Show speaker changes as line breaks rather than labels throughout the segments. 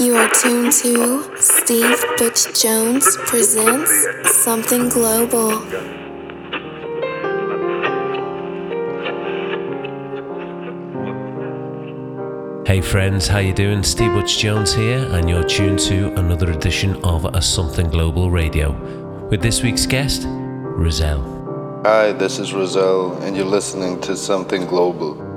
You are tuned to Steve Butch Jones presents Something Global.
Hey friends, how you doing? Steve Butch Jones here, and you're tuned to another edition of a Something Global Radio with this week's guest, Roselle.
Hi, this is Roselle, and you're listening to Something Global.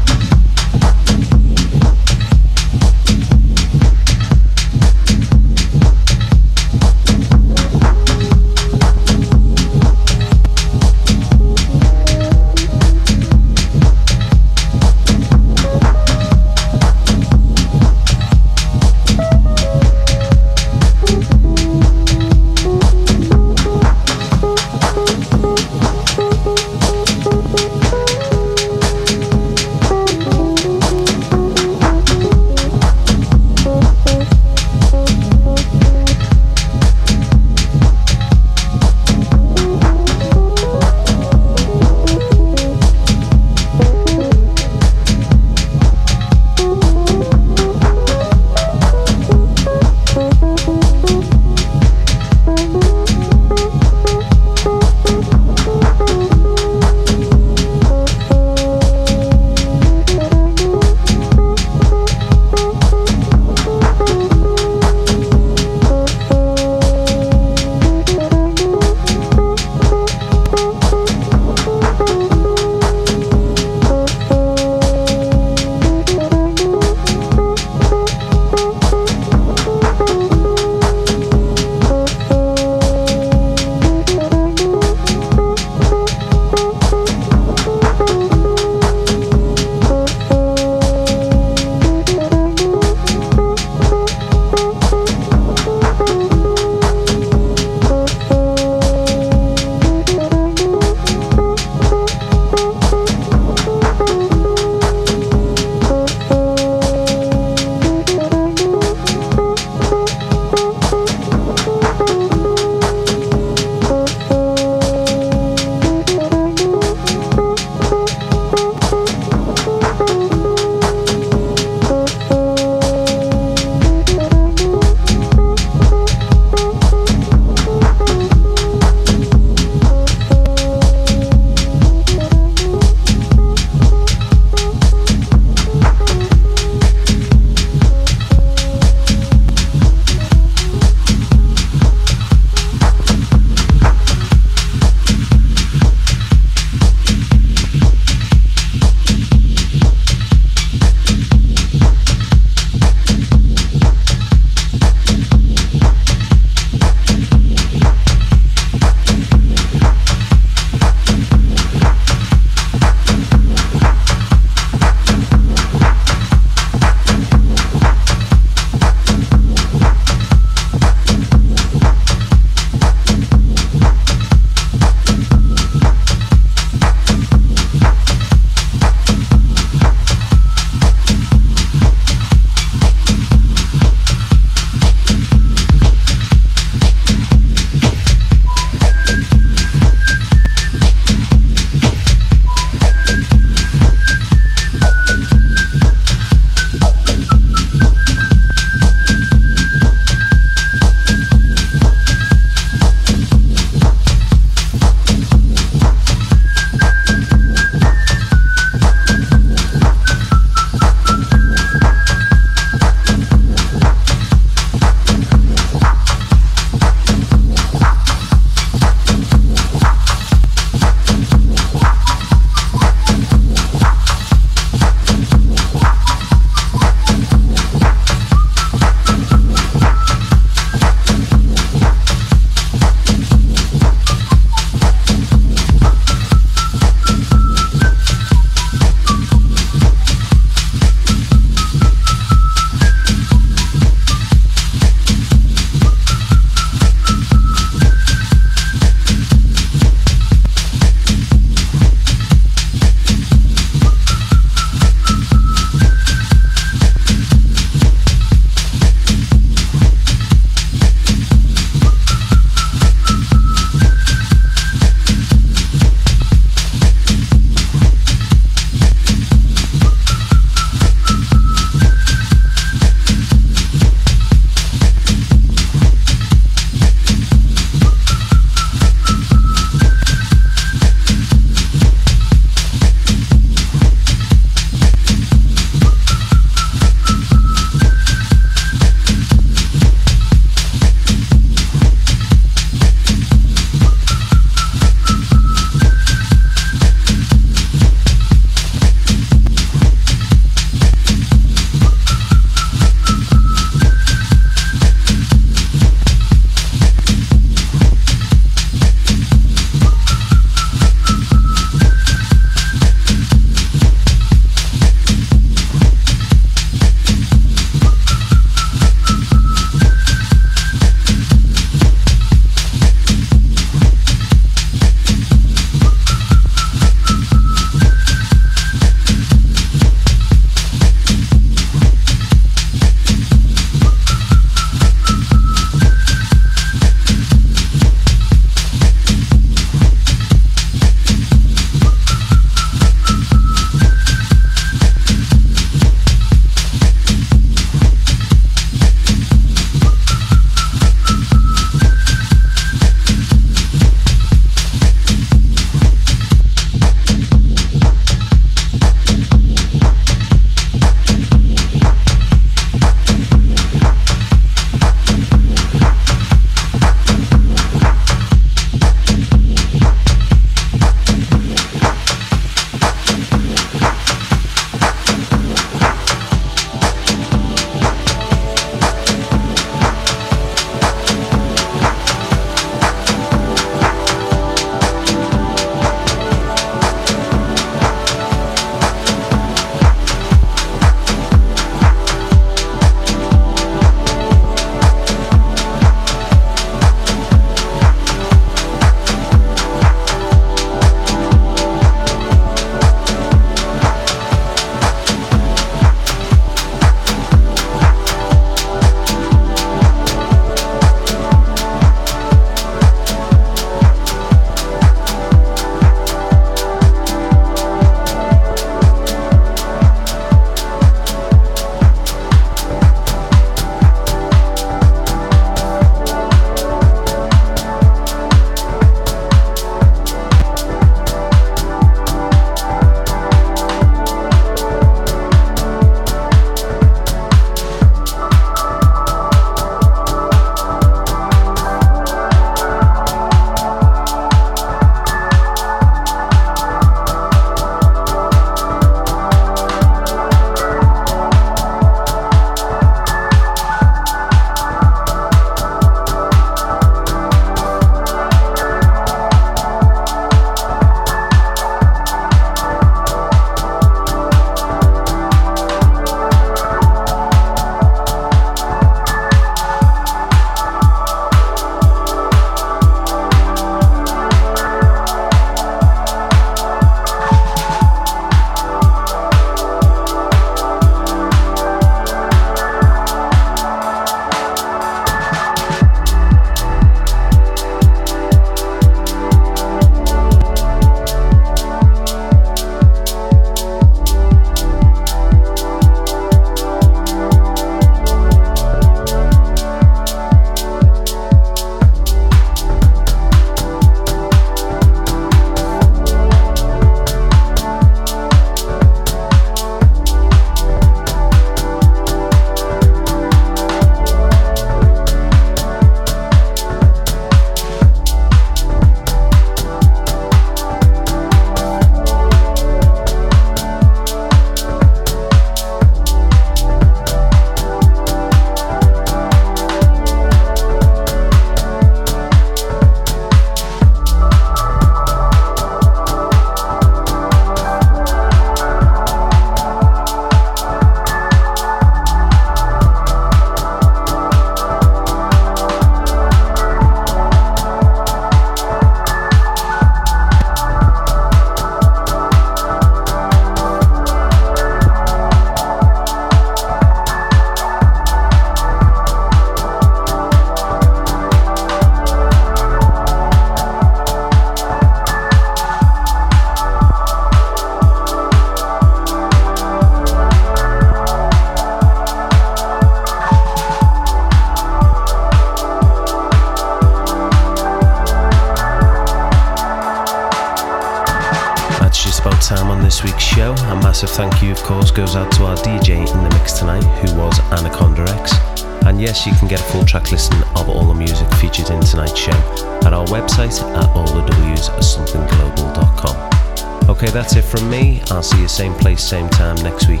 I'll see you same place, same time next week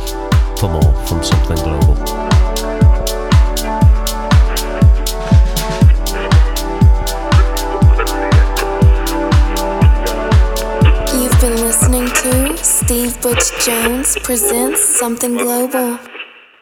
for more from Something Global.
You've been listening to Steve Butch Jones presents Something Global.